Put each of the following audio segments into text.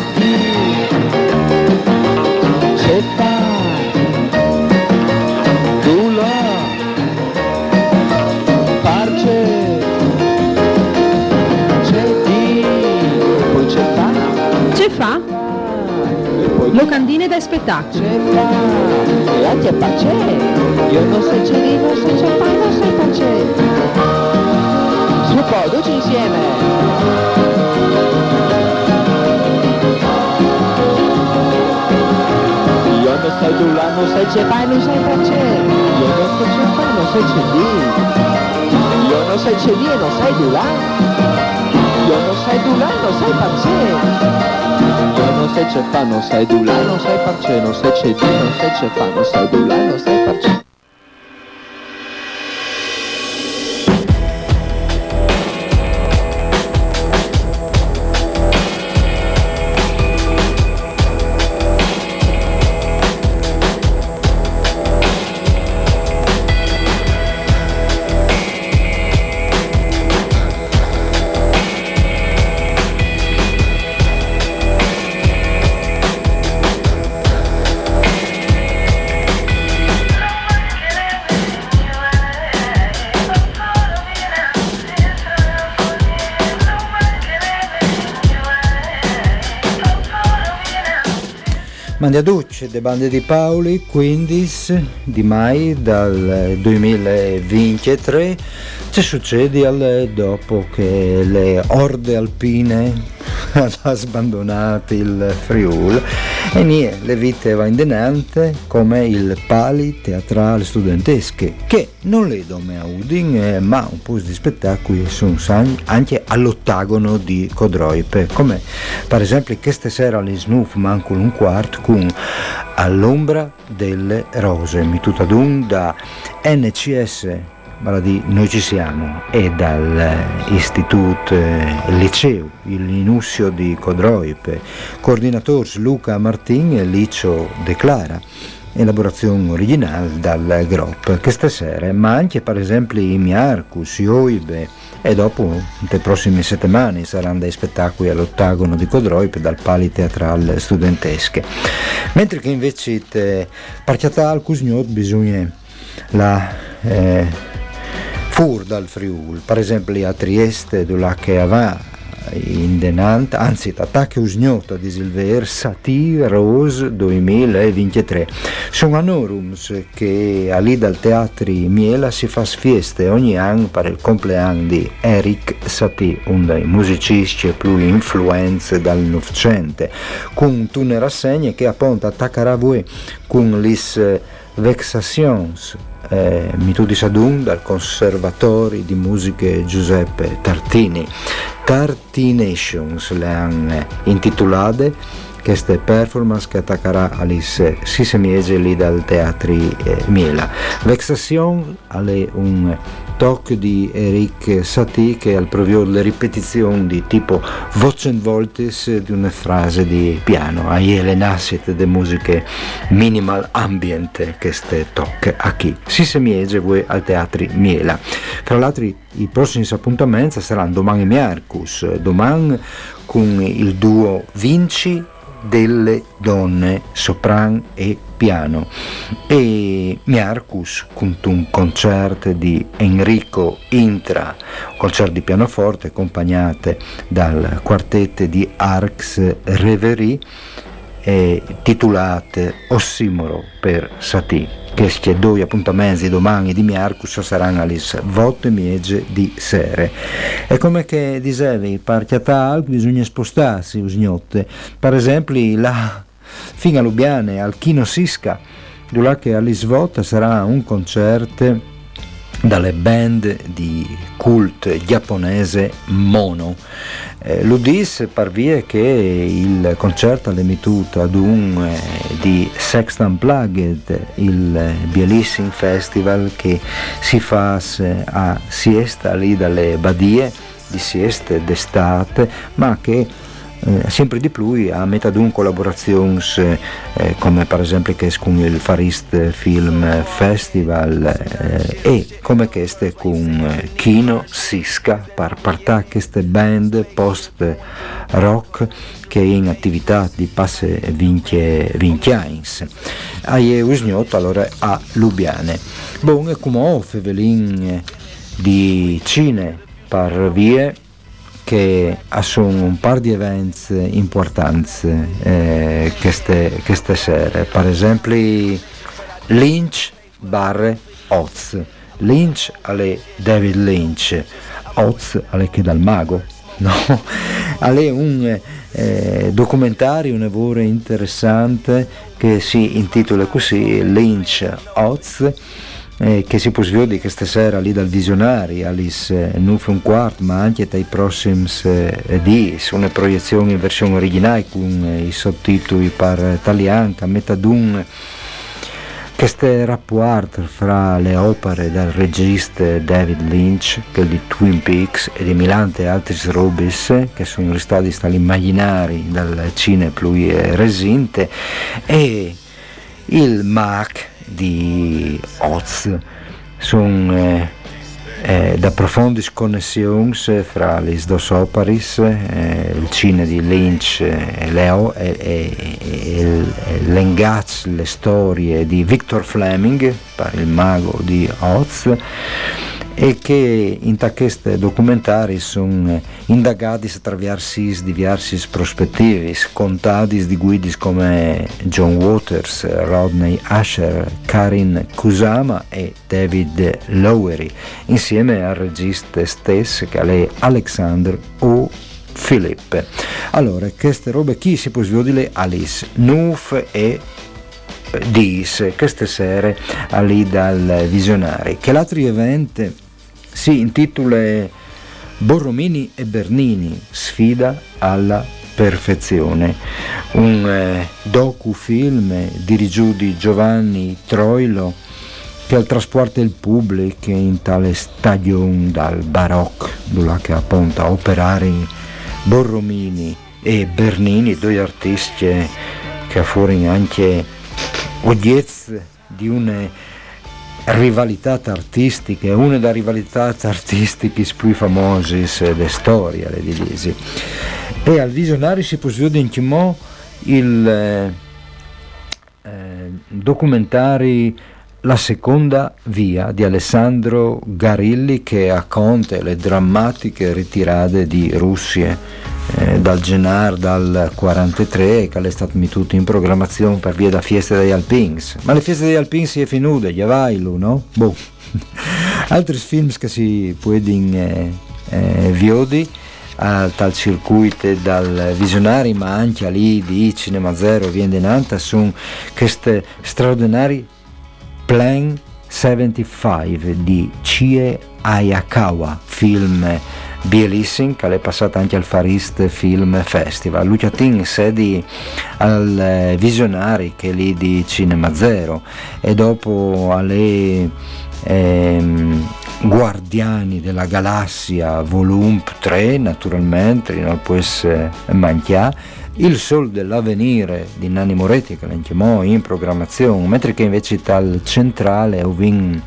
C'è Dio, c'è fa, tu là, parce, c'è Dio, poi c'è fa, Ce fa? Locandine da spettacolo. c'è fa, e anche parce, io non so c'è non so c'è fa, non so parce. Su poi, tutti insieme. Non sai là, non sai c'è fai, non sai parce. Io non so c'è fai, non sai c'è di. Io non sai c'è di e non sai là. Io non sai là, non sai. Io non sai c'è fa, non sai là, non sai parce. Non sai c'è di, non sai c'è fa, non sai là, non sai parce. Mandiaducci, de bande di Paoli, 15 di mai del 2023, ci succede dopo che le orde alpine hanno abbandonato il Friul. E niente, le vite va in denante come il pali teatrale studentesche che non le dome a Udin eh, ma un po' di spettacoli sono anche all'ottagono di Codroipe. Come per esempio questa sera alle Snuff manco un quarto con all'ombra delle rose. Mi tutta da NCS vale dire, noi ci siamo e dall'Istituto eh, Liceo, il Linussio di Codroipe, coordinatore Luca Martin e Licio De Clara, elaborazione originale dal gruppo che stasera, ma anche per esempio i Miarcus, i Oibe e dopo, le prossime settimane, saranno dei spettacoli all'ottagono di Codroipe dal Pali Teatrale Studentesche. Mentre che invece te, partiata al Cusgnot bisogna la... Eh, fur dal Friul, per esempio a Trieste, dove che aveva in denant, anzi attacchi usgnota di Silver Satir Rose 2023. Sono anorums che lì dal Teatri Miela si fa fieste ogni anno per il compleanno di Eric Satie, uno dei musicisti più influenze dal Novecento, con una rassegna che appunto attaccherà voi con le Vexations eh, Mitudi Sadun dal Conservatori di Musiche Giuseppe Tartini. Tartinations le hanno intitolate queste performance che attaccherà Alice Sisemiege lì dal Teatri eh, Miela. Vexation è un tocco di Eric Satie che al provio le ripetizioni di tipo Vochen Voltis di una frase di piano. Ahí le nascite de musiche minimal ambient che ste tocche a chi. Sisemiege voi al Teatri Miela. Tra l'altro i prossimi appuntamenti saranno domani Miarcus, domani con il duo Vinci delle donne sopran e piano. E Miarcus un concerto di Enrico Intra un concerto di pianoforte accompagnate dal quartetto di Arx Reverie eh, titolate Ossimoro per Satie questi due appuntamenti domani di Miarcus saranno alle 8 miege di sere. E come che dicevi per Chiatal bisogna spostarsi usgnotte per esempio la fino a Lubiane al Chino Sisca dove che alle svota sarà un concerto dalle band di cult giapponese Mono. Eh, L'Udis parvie che il concerto all'emituto ad un eh, di Sextant Plugged, il bellissimo festival che si fa a siesta lì dalle badie di sieste d'estate, ma che eh, sempre di più a metà d'un collaborazioni eh, come per esempio che con il Farist Film Festival eh, e come queste con eh, Kino Siska per partire queste band post rock che è in attività di passe vinche vinchiains. A allora a Lubiane. Bon e come ho fevelin di Cine per vie che sono un par di eventi importanti eh, queste, queste sere. Per esempio Lynch barre Oz. Lynch alle David Lynch, Oz alle che dal mago. No? Alle un eh, documentario, un lavoro interessante che si intitola così Lynch Oz eh, che si può svedere questa sera lì dal visionari Alice eh, un quarto ma anche dai prossimi eh, di una proiezione in versione originale con eh, i sottotitoli per italiano a metà d'un questo rapport fra le opere del regista David Lynch, che di Twin Peaks e di Milante e altri robis che sono stati stati immaginari dal cinema più resinte, e il Mac di Oz sono eh, eh, da profonde connessioni fra le due opere, eh, il cinema di Lynch e Leo e, e, e, l'engage, le storie di Victor Fleming, il mago di Oz e che in questi documentari sono indagati attraverso diverse prospettive, contati di guidi come John Waters, Rodney Asher, Karin Kusama e David Lowery, insieme al regista stesso che è Alexander O. Philip. Allora, queste robe chi si può svedere Alice, Nuf e Dis, queste sere lì dal visionari. Che l'altro evento si intitola Borromini e Bernini, sfida alla perfezione, un eh, docufilm dirigito di Giovanni Troilo che al trasporta il pubblico in tale stagione dal barocco, dove che appunto a operare Borromini e Bernini, due artisti che furono anche oggetti di una rivalità artistiche, una delle rivalità artistiche più famose della storia, le divisi. E al visionario si può vedere in Chimò il eh, documentario La seconda via di Alessandro Garilli che racconta le drammatiche ritirate di Russia eh, dal Genar dal 43 che è stato mettuto in programmazione per via da Fieste degli Alpins ma le Fieste degli Alpins si è finute, già vai no? Boh. altri film che si pueden eh, eh, viodi al tal circuito dal visionari ma anche lì di Cinema Zero viene denanta sono questi straordinari Plan 75 di Chie Ayakawa film bellissimo che è passato anche al Farist Film Festival. Luciatin sedi al eh, Visionari che è lì di Cinema Zero. E dopo alle ehm, Guardiani della Galassia volume 3 naturalmente non può essere manchiare il Sol dell'Avvenire di Nanni Moretti che l'enchiamò in programmazione mentre che invece tal centrale ho vinto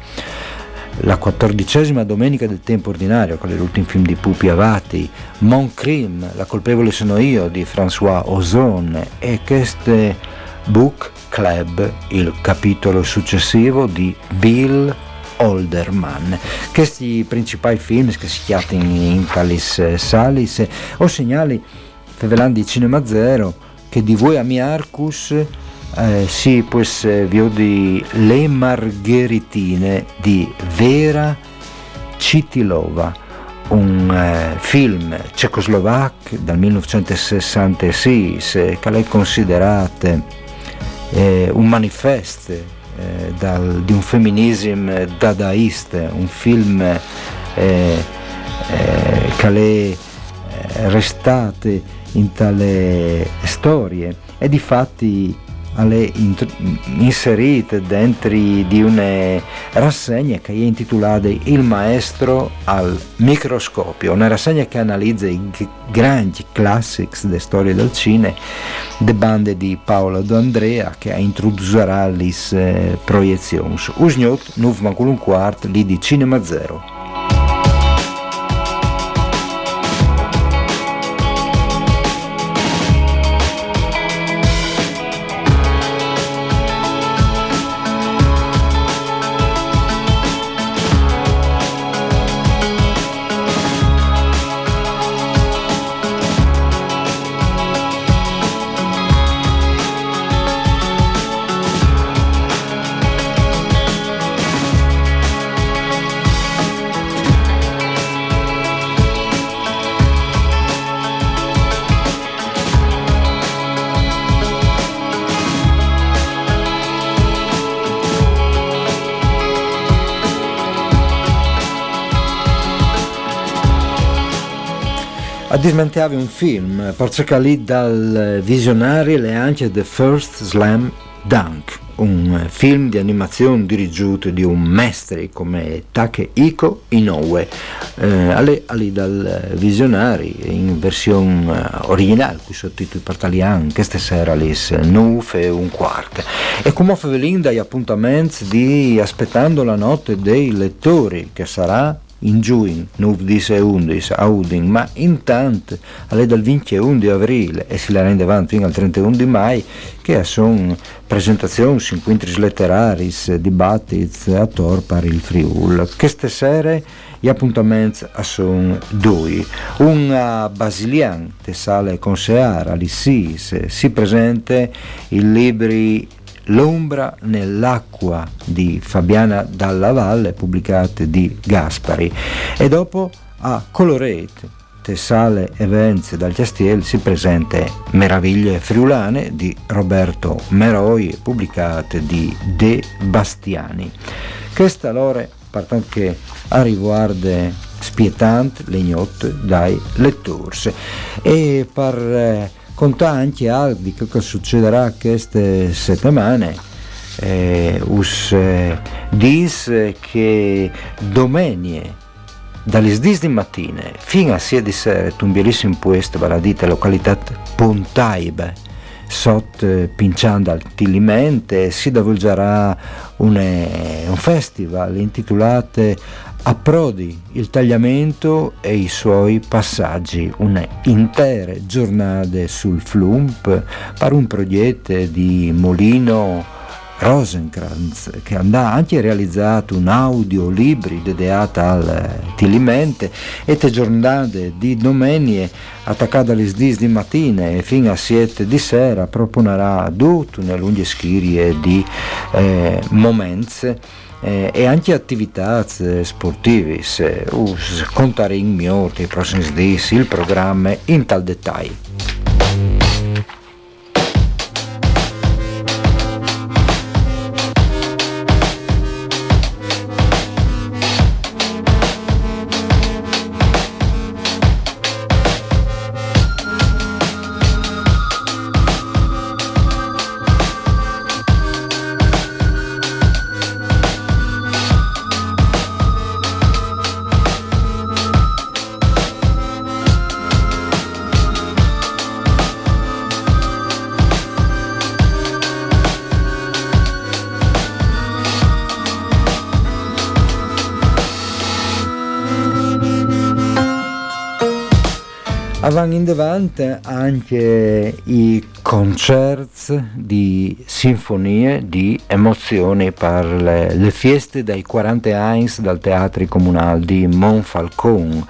la quattordicesima domenica del tempo ordinario, quello è l'ultimo film di Pupi Avati, Mon Crime, La colpevole sono io di François Ozon e questo Book Club, il capitolo successivo di Bill Olderman. Questi principali film che si chiamano in talis salis o segnali fevelandi Cinema Zero che di voi a Miarcus eh, sì, pues eh, di Le Margheritine di Vera Citilova, un eh, film cecoslovacco dal 1966 che è considerato eh, un manifesto eh, dal, di un femminismo dadaista, un film eh, eh, che eh, restate in tale storie. E di fatti alle inserite dentro di una rassegna che è intitolata Il maestro al microscopio, una rassegna che analizza i grandi classics delle storie del cinema, le bande di Paolo D'Andrea che introdurrà le eh, proiezioni. Usgnot, Nuvman un quarto, lì di Cinema Zero. Dismentava un film, perché lì dal visionario le anche The First Slam Dunk, un film di animazione dirigito da un maestro come Takehiko Inoue, eh, lì dal visionario in versione originale, qui sottotitoli per italiano, questa sera lì, 9 e un quarto. E come fa dagli appuntamenti di Aspettando la notte dei lettori, che sarà in giugno, 9 e 11 a Udin, ma intanto alle dal 21 di aprile e si la rende avanti fino al 31 di maggio che sono presentazioni, incontri letterari, dibattiti a Tor per il Friul. Queste sere gli appuntamenti sono due. Un a Basilian, che sale con Seara, lì si, presenta il libri L'ombra nell'acqua di Fabiana Dalla Valle, pubblicate di Gaspari. E dopo a Colorate, Tessale e Venze dal Castiel si presenta Meraviglie friulane di Roberto Meroi, pubblicate di De Bastiani. Questa allora, pertanto che a riguardo spietante, legnotte dai lettori. E per eh, conta anche altro di che succederà queste settimane. Eh, us eh, dis che domenica dalle 10 di mattina fino a 6 di sera un bellissimo puesto per la dita località Pontaibe sotto eh, Pincianda al Tilimente si svolgerà un, eh, un festival intitolato Approdi il tagliamento e i suoi passaggi, un'intera giornata sul Flump per un progetto di Molino Rosenkrantz che ha anche realizzato un audiolibro dedicato al Tilimente e te giornate di domenica attaccate alle 10 di mattina e fino a 7 di sera proponerà tutte le lunghe schirie di eh, momenti eh, e anche attività eh, sportive. Uh, contare in mio i prossimi giorni il programma in tal dettaglio. Avanti in davanti anche i concerti di sinfonie di emozioni per le, le feste dei 40 anni dal Teatro Comunale di Monfalcone.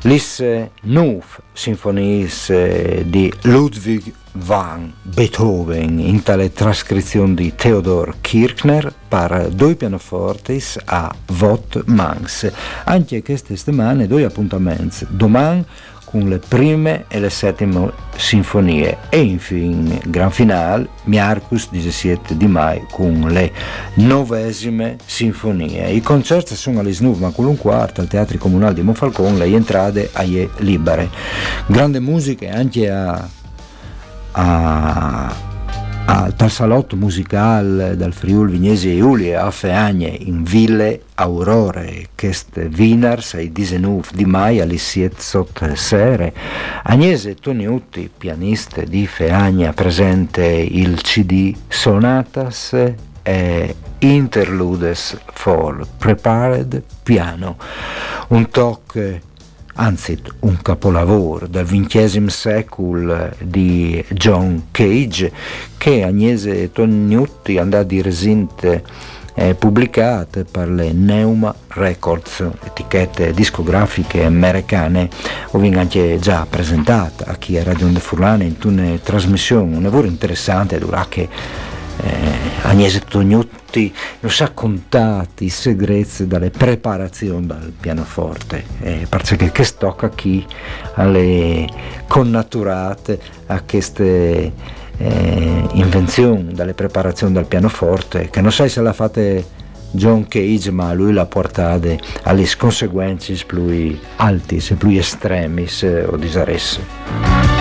Le nove sinfonie di Ludwig van Beethoven in tale trascrizione di Theodor Kirchner per due pianoforti a Vot Mans. Anche queste settimane due appuntamenti. Domani con le prime e le settime sinfonie e infine gran finale Miarcus 17 di mai con le novesime sinfonie. I concerti sono alle Snuv con un quarto al Teatro Comunale di Monfalcone, le entrate a libere. Grande musica anche a, a al salotto musicale dal Friul Vignesi e Giulia a Feagne in Ville Aurore, quest ai 19 di mai alle 7 sere. Agnese Toniutti, pianista di Feagna, presente il CD Sonatas e Interludes for Prepared Piano, un tocco anzi un capolavoro del XX secolo di John Cage che Agnese Tognutti andò di resinte eh, pubblicate per le Neuma Records, etichette discografiche americane, ho anche già presentata a chi era Radio Furlane in una trasmissione, un lavoro interessante, dura che eh, Agnese Tognutti non sa contati i segreti dalle preparazioni dal pianoforte, eh, perché che tocca chi alle connaturate a queste eh, invenzioni dalle preparazioni dal pianoforte, che non sai se la fate John Cage, ma lui la portate alle conseguenze più alti, più estremi o disaresse.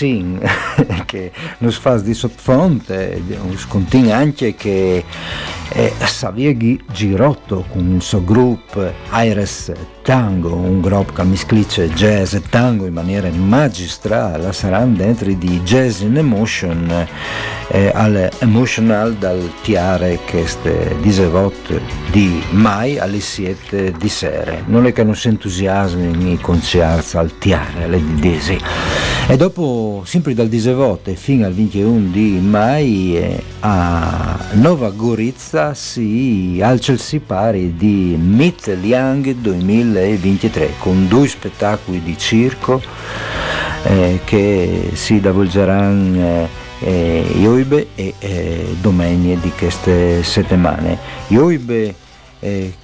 Groove sassin che nos fa di sottofonte, contiene anche che eh, Xavier Girotto con il suo gruppo Aires Tango, un gruppo che misclice jazz e tango in maniera magistrale, saranno dentro di Jazz in Emotion eh, al Emotional dal tiare che ste disevot di mai alle 7 di sera. Non è che non si entusiasmi i concerti al tiare, alle disi. E dopo, sempre dal disevot fino al 21 di mai, eh, a Nova Gorizia si alza il sipari di Meet Young 2023 con due spettacoli di circo eh, che si svolgeranno eh, eh, Ioibe e eh, Domenie di queste settimane. Ioibe eh,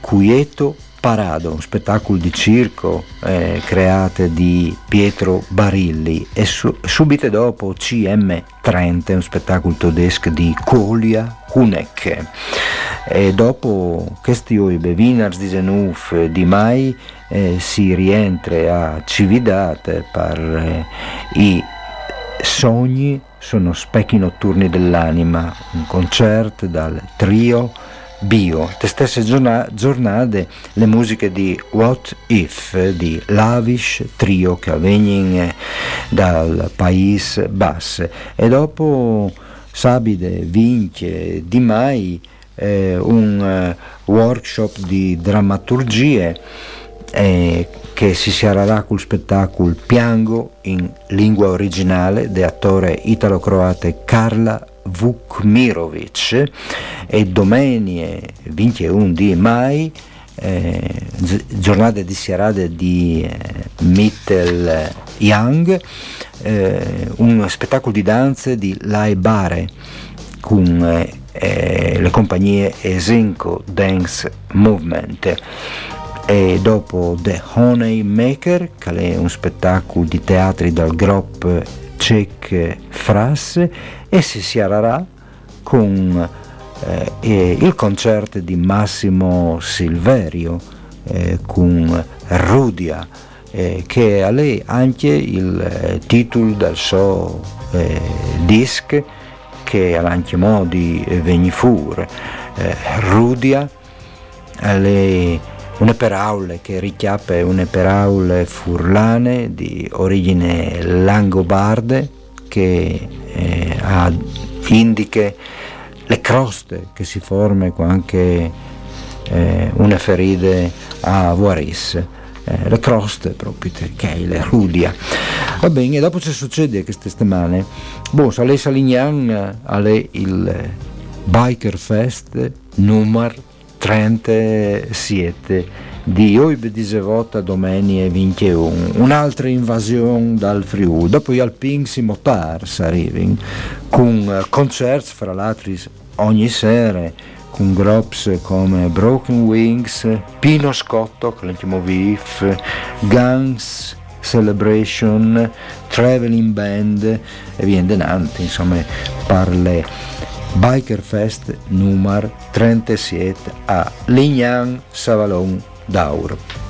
Quieto Parado, un spettacolo di circo eh, creato di Pietro Barilli e su, subito dopo CM30, un spettacolo tedesco di Kolia Huneck. E dopo questi oibe Wieners di Zenuf di Mai eh, si rientra a Cividate per eh, i sogni sono specchi notturni dell'anima, un concerto dal trio Bio. Le stesse giornate le musiche di What If di Lavish Trio che avvengono dal País Basse e dopo Sabide vince di mai eh, un uh, workshop di drammaturgie eh, che si siararà col spettacolo Piango in lingua originale dell'attore italo-croate Carla Vukmirovic e domenica 21 di mai eh, giornata di serata di eh, Mittel Young eh, un spettacolo di danze di Lai Bare con eh, eh, le compagnie Esenco Dance Movement. E dopo The Honey Maker che è un spettacolo di teatri dal gruppo Cech Fras e si siarerà con eh, il concerto di Massimo Silverio eh, con Rudia eh, che ha lei anche il eh, titolo del suo eh, disc che ha anche modi Venifur Rudia ha lei una paraula che richiappa una paraula furlane di origine langobarde che eh, ha, indica le croste che si formano anche eh, una ferita a Voaris. Eh, le croste proprio che è la rudia va bene dopo ci succede queste settimane boh, a lei Salignan a lei il Biker Fest numero 37 di Oib di Sevota domenica 21 un'altra invasione dal Friuli. Dopo gli Alpin si motar arrivano con concerti fra l'altro ogni sera con groups come Broken Wings, Pino Scotto, Clentimo Vif, Guns, Celebration, Traveling Band e via denante, insomma, parle Biker Fest numero 37 a Lignan Savalon da Aura.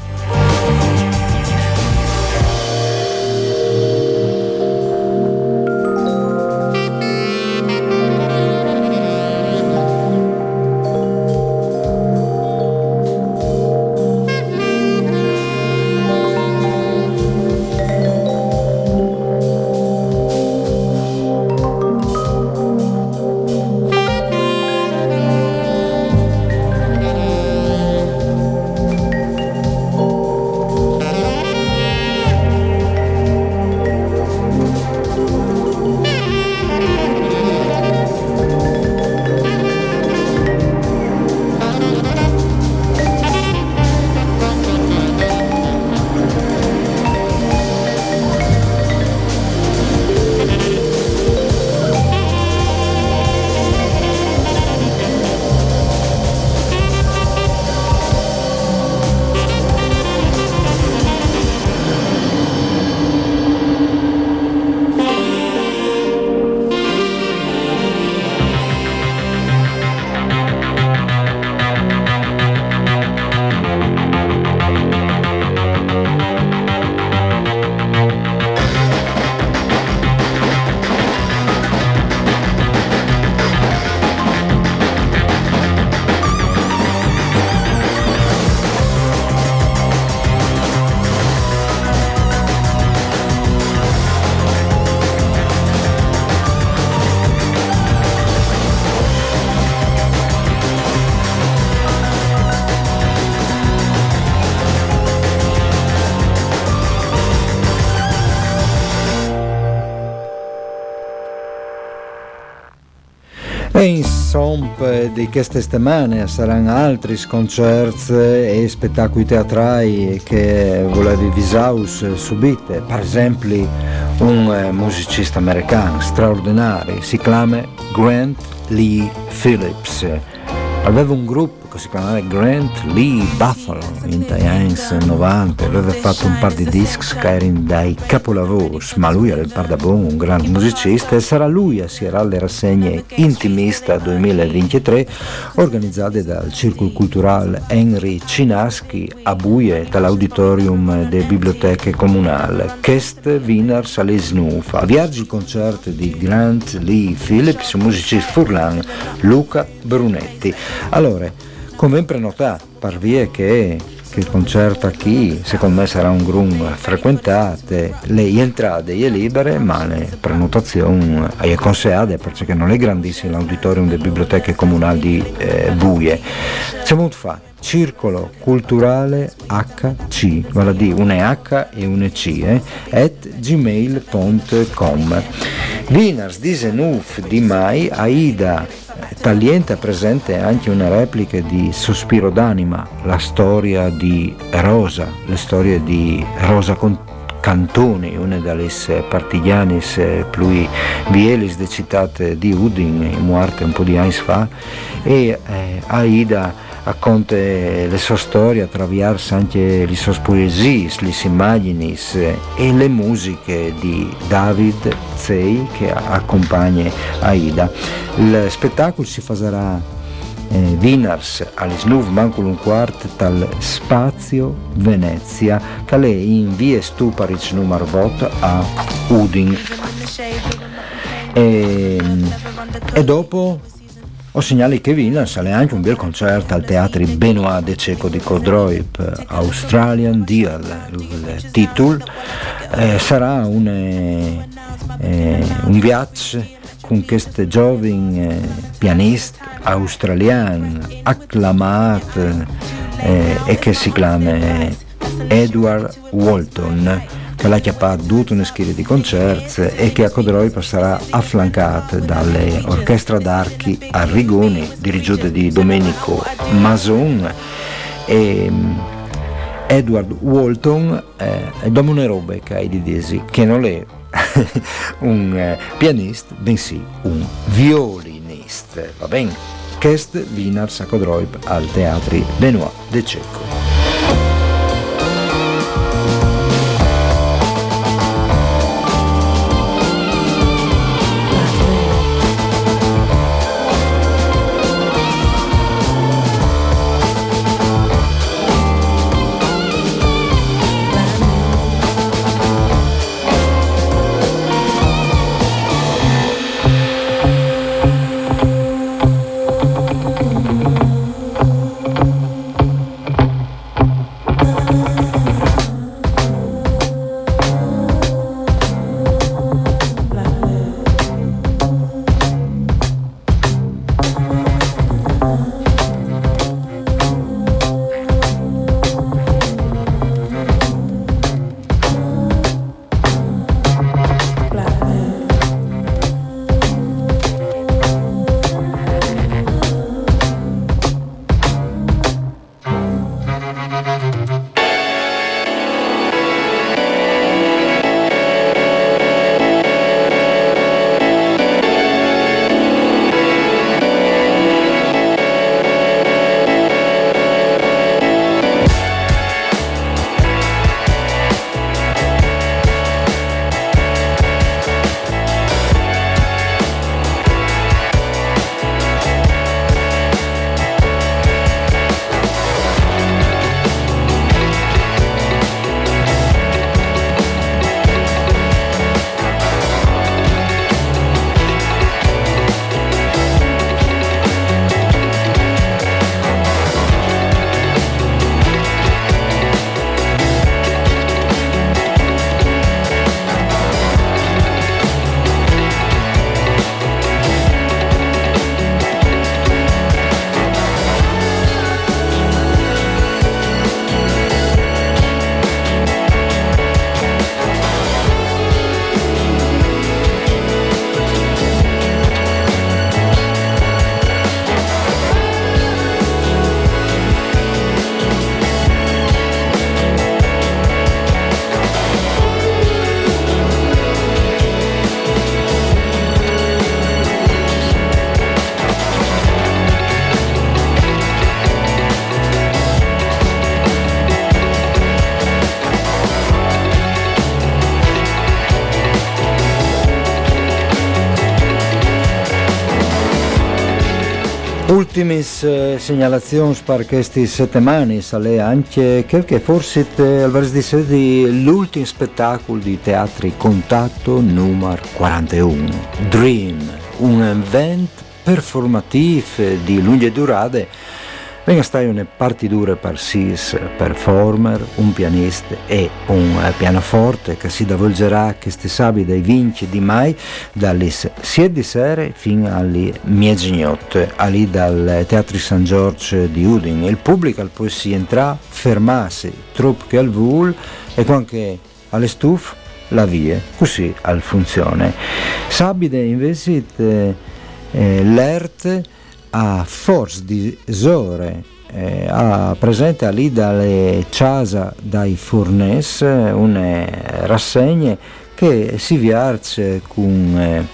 E insomma, di queste settimane saranno altri concerti e spettacoli teatrali che volevi visaus subite. Per esempio, un eh, musicista americano straordinario si chiama Grant Lee Phillips. Aveva un gruppo che si chiamava Grant Lee Buffalo in anni 90, aveva fatto un par di dischi che erano dai capolavori, ma lui era il par da buon, un grande musicista e sarà lui a sierà alle rassegne Intimista 2023 organizzate dal Circolo Culturale Henry Cinaschi a Buie dall'Auditorium delle Biblioteche Comunali. Quest Wiener Salesnuf, a viaggi concerto di Grant Lee Phillips, musicista furlan Luca Brunetti. Allora, come prenotato, per via che, che il concerto qui secondo me sarà un grum frequentato, le entrate sono libere ma le prenotazioni sono consigliate perché non è grandissimo l'auditorium delle biblioteche comunali di eh, Buie. C'è molto fa, Circolo Culturale HC, vale a dire una H e una C, eh, at gmail.com. Wieners disenuf di mai Aida. Tagliente presente anche una replica di Sospiro d'anima, la storia di Rosa, le storie di Rosa Cantoni, una delle partigianis più vielis de citate di Udin, muerte un po' di anni fa, e eh, Aida racconta le sue storie attraverso anche le sue poesie, le immagini e le musiche di David Zei che accompagna Aida. Il spettacolo si farà eh, Wieners all'Isnuv Mancul un quart tal Spazio Venezia che è in via Stuparic numero 8 a Udin. E, e dopo ho segnali che Villa sale anche un bel concerto al teatro Benoit de Ceco di Codroip, Australian Deal, il titolo. Eh, sarà un, eh, eh un viaggio con questo giovane eh, pianista australiano acclamato eh, e che si chiama Edward Walton che l'ha chiappato tutta una serie di concerti e che a Codroi sarà afflancata dalle orchestre d'archi Arrigoni, dirigute di Domenico Mason e mm, Edward Walton eh, e Domone Robeck ai Didesi, che non è un eh, pianista, bensì un violinista. Va bene? Kest Wiener Sacodroib al Teatri Benoit de Cecco. Ultimis eh, segnalazioni per queste settimane sale anche che forse di l'ultimo spettacolo di teatri Contatto numero 41 Dream un evento performativo di lunghe durate Venga stai una partitura per sis performer, un pianista e un eh, pianoforte che si davolgerà queste sabi dai vinci di mai dalle 7 di sera fino alle mezzanotte, lì dal Teatro San Giorgio di Udin. Il pubblico poi si entra, fermarsi, troppo che al vul e quando alle stufe la via, così al funzione. Sabide invece eh, l'ERT a forza di Zore eh, ha presente lì dalle Ciasa dai Furnes una rassegna che si viarce con eh,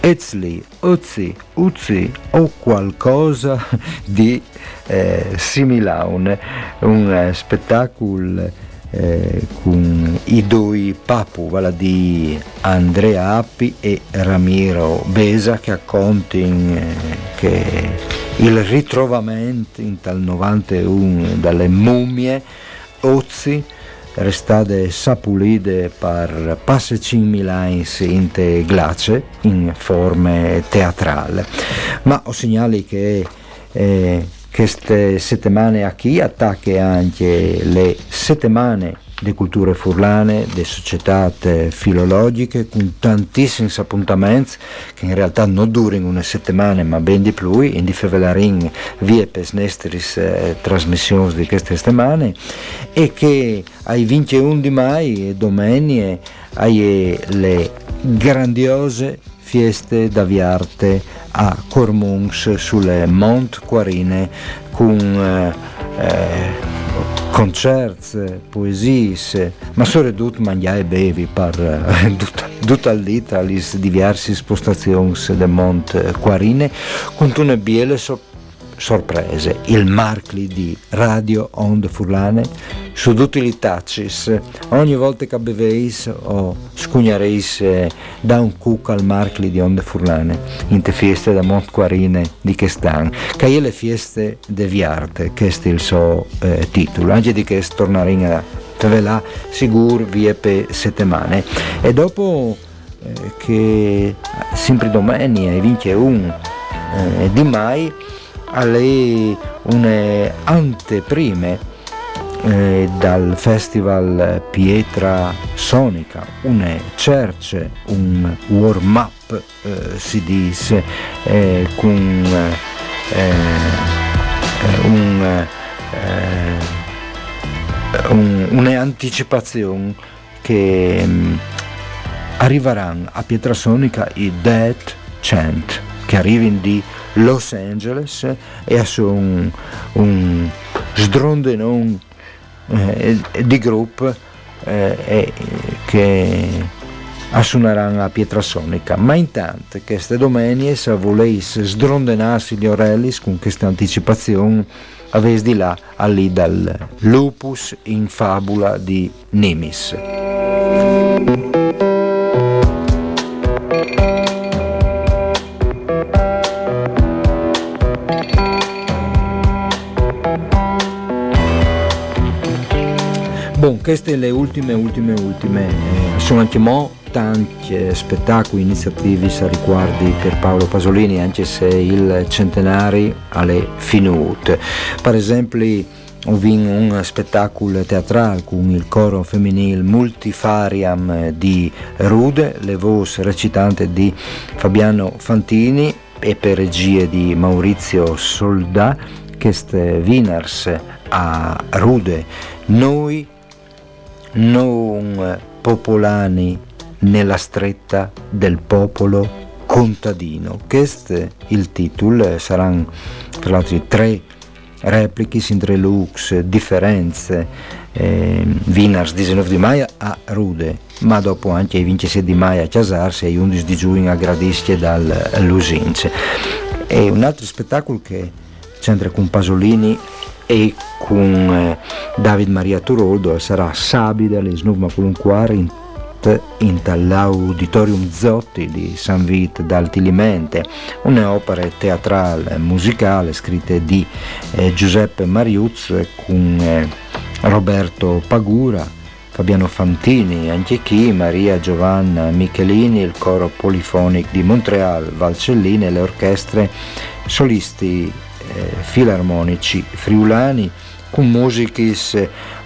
Ezli, Uzzi, Uzzi o qualcosa di eh, simile, un, spettacolo eh, con i due papu, vale di Andrea Appi e Ramiro Besa che raccontano eh, che il ritrovamento in tal 91 dalle mummie Ozzi restate sapulite per passecin milans in te glace in forme teatrale. Ma ho segnali che eh, queste settimane a chi attacca anche le settimane di culture furlane, di società filologiche con tantissimi appuntamenti che in realtà non durano una settimana ma ben di più in di fevelarin vie per nestris eh, trasmissioni di queste settimane e che ai 21 di mai domenica hai le grandiose fieste da viarte a Cormungs sulle Mont Quarine con eh, eh, concerti, poesie, ma soprattutto mangiare e bevi per eh, tutta vita alle diverse spostazioni del Mont Quarine con una biele so sorprese, il markli di Radio Onde Furlane su tutti i tacis. Ogni volta che beveis o scugnareis eh, da un cucco al markli di Onde Furlane in te feste da Montquarine di Chestan, che è le feste de Viarte, che è il suo eh, titolo, anche di che torneremo a là sicuro via per settimane. E dopo eh, che sempre domenica e vince un eh, di mai alle une anteprime eh, dal festival Pietra Sonica, une cerce, un warm-up eh, si dice, eh, con eh, un, eh, un, un'anticipazione che um, arriveranno a Pietrasonica i Dead Chant che arrivano di Los Angeles e sono un, un sdrondenon eh, di gruppo eh, che suoneranno a Pietrasonica ma intanto queste domeniche se volesse sdrondenarsi gli orellis con questa anticipazione avete di là lì dal lupus in fabula di Nimis queste le ultime, ultime, ultime. Eh, sono anche mo tanti eh, spettacoli, iniziativi a riguardi per Paolo Pasolini, anche se il centenario è finito. Per esempio, ho vinto un spettacolo teatrale con il coro femminile Multifariam di Rude, le voci recitanti di Fabiano Fantini e per regie di Maurizio Soldà, queste Winners a Rude. Noi non popolani nella stretta del popolo contadino. Questo è il titolo, saranno tra l'altro tre repliche, tre lux, differenze, eh, Vinars 19 di maio a Rude, ma dopo anche i 26 di maio a Casarsi e i 11 di giugno a Gradische dal Lusince. E un altro spettacolo che c'entra con Pasolini e con eh, David Maria Turoldo sarà Sabide alle Snuvma Colunquare in, in l'Auditorium Zotti di San Vit d'Altilimente, un'opera teatrale musicale scritta di eh, Giuseppe Mariuz con eh, Roberto Pagura, Fabiano Fantini, anche chi, Maria Giovanna Michelini, il coro polifonico di Montreal, Valcellini e le orchestre solisti eh, filarmonici friulani con musichis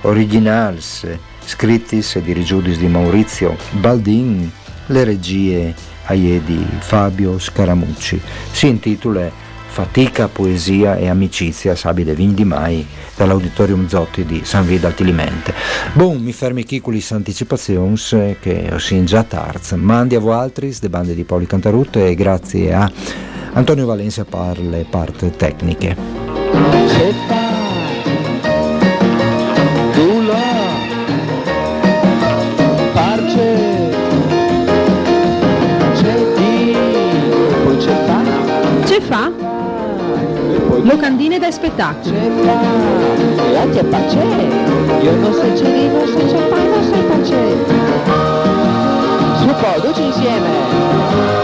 originals scrittis e dirigudis di Maurizio Baldin, le regie aie di Fabio Scaramucci. Si intitola Fatica, poesia e amicizia Sabide Vign di Mai dall'Auditorium Zotti di San Via d'Altilimente. Bon, mi fermi qui con le anticipazioni che ho sin già tarz. Mandi a altri, de bande di Paoli Cantarut e grazie a Antonio Valencia per le parti tecniche. Ce fa? Locandine da spettacolo. E anche pace. Io non so c'è lì, non so c'è fa, non so pace. Su po', insieme.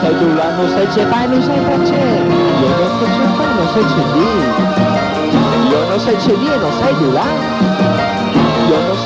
Sai tu là, non sai c'è fa, non sai pace. Io non so c'è fa, non sai c'è lì. Io non sai c'è lì e non sai tu là.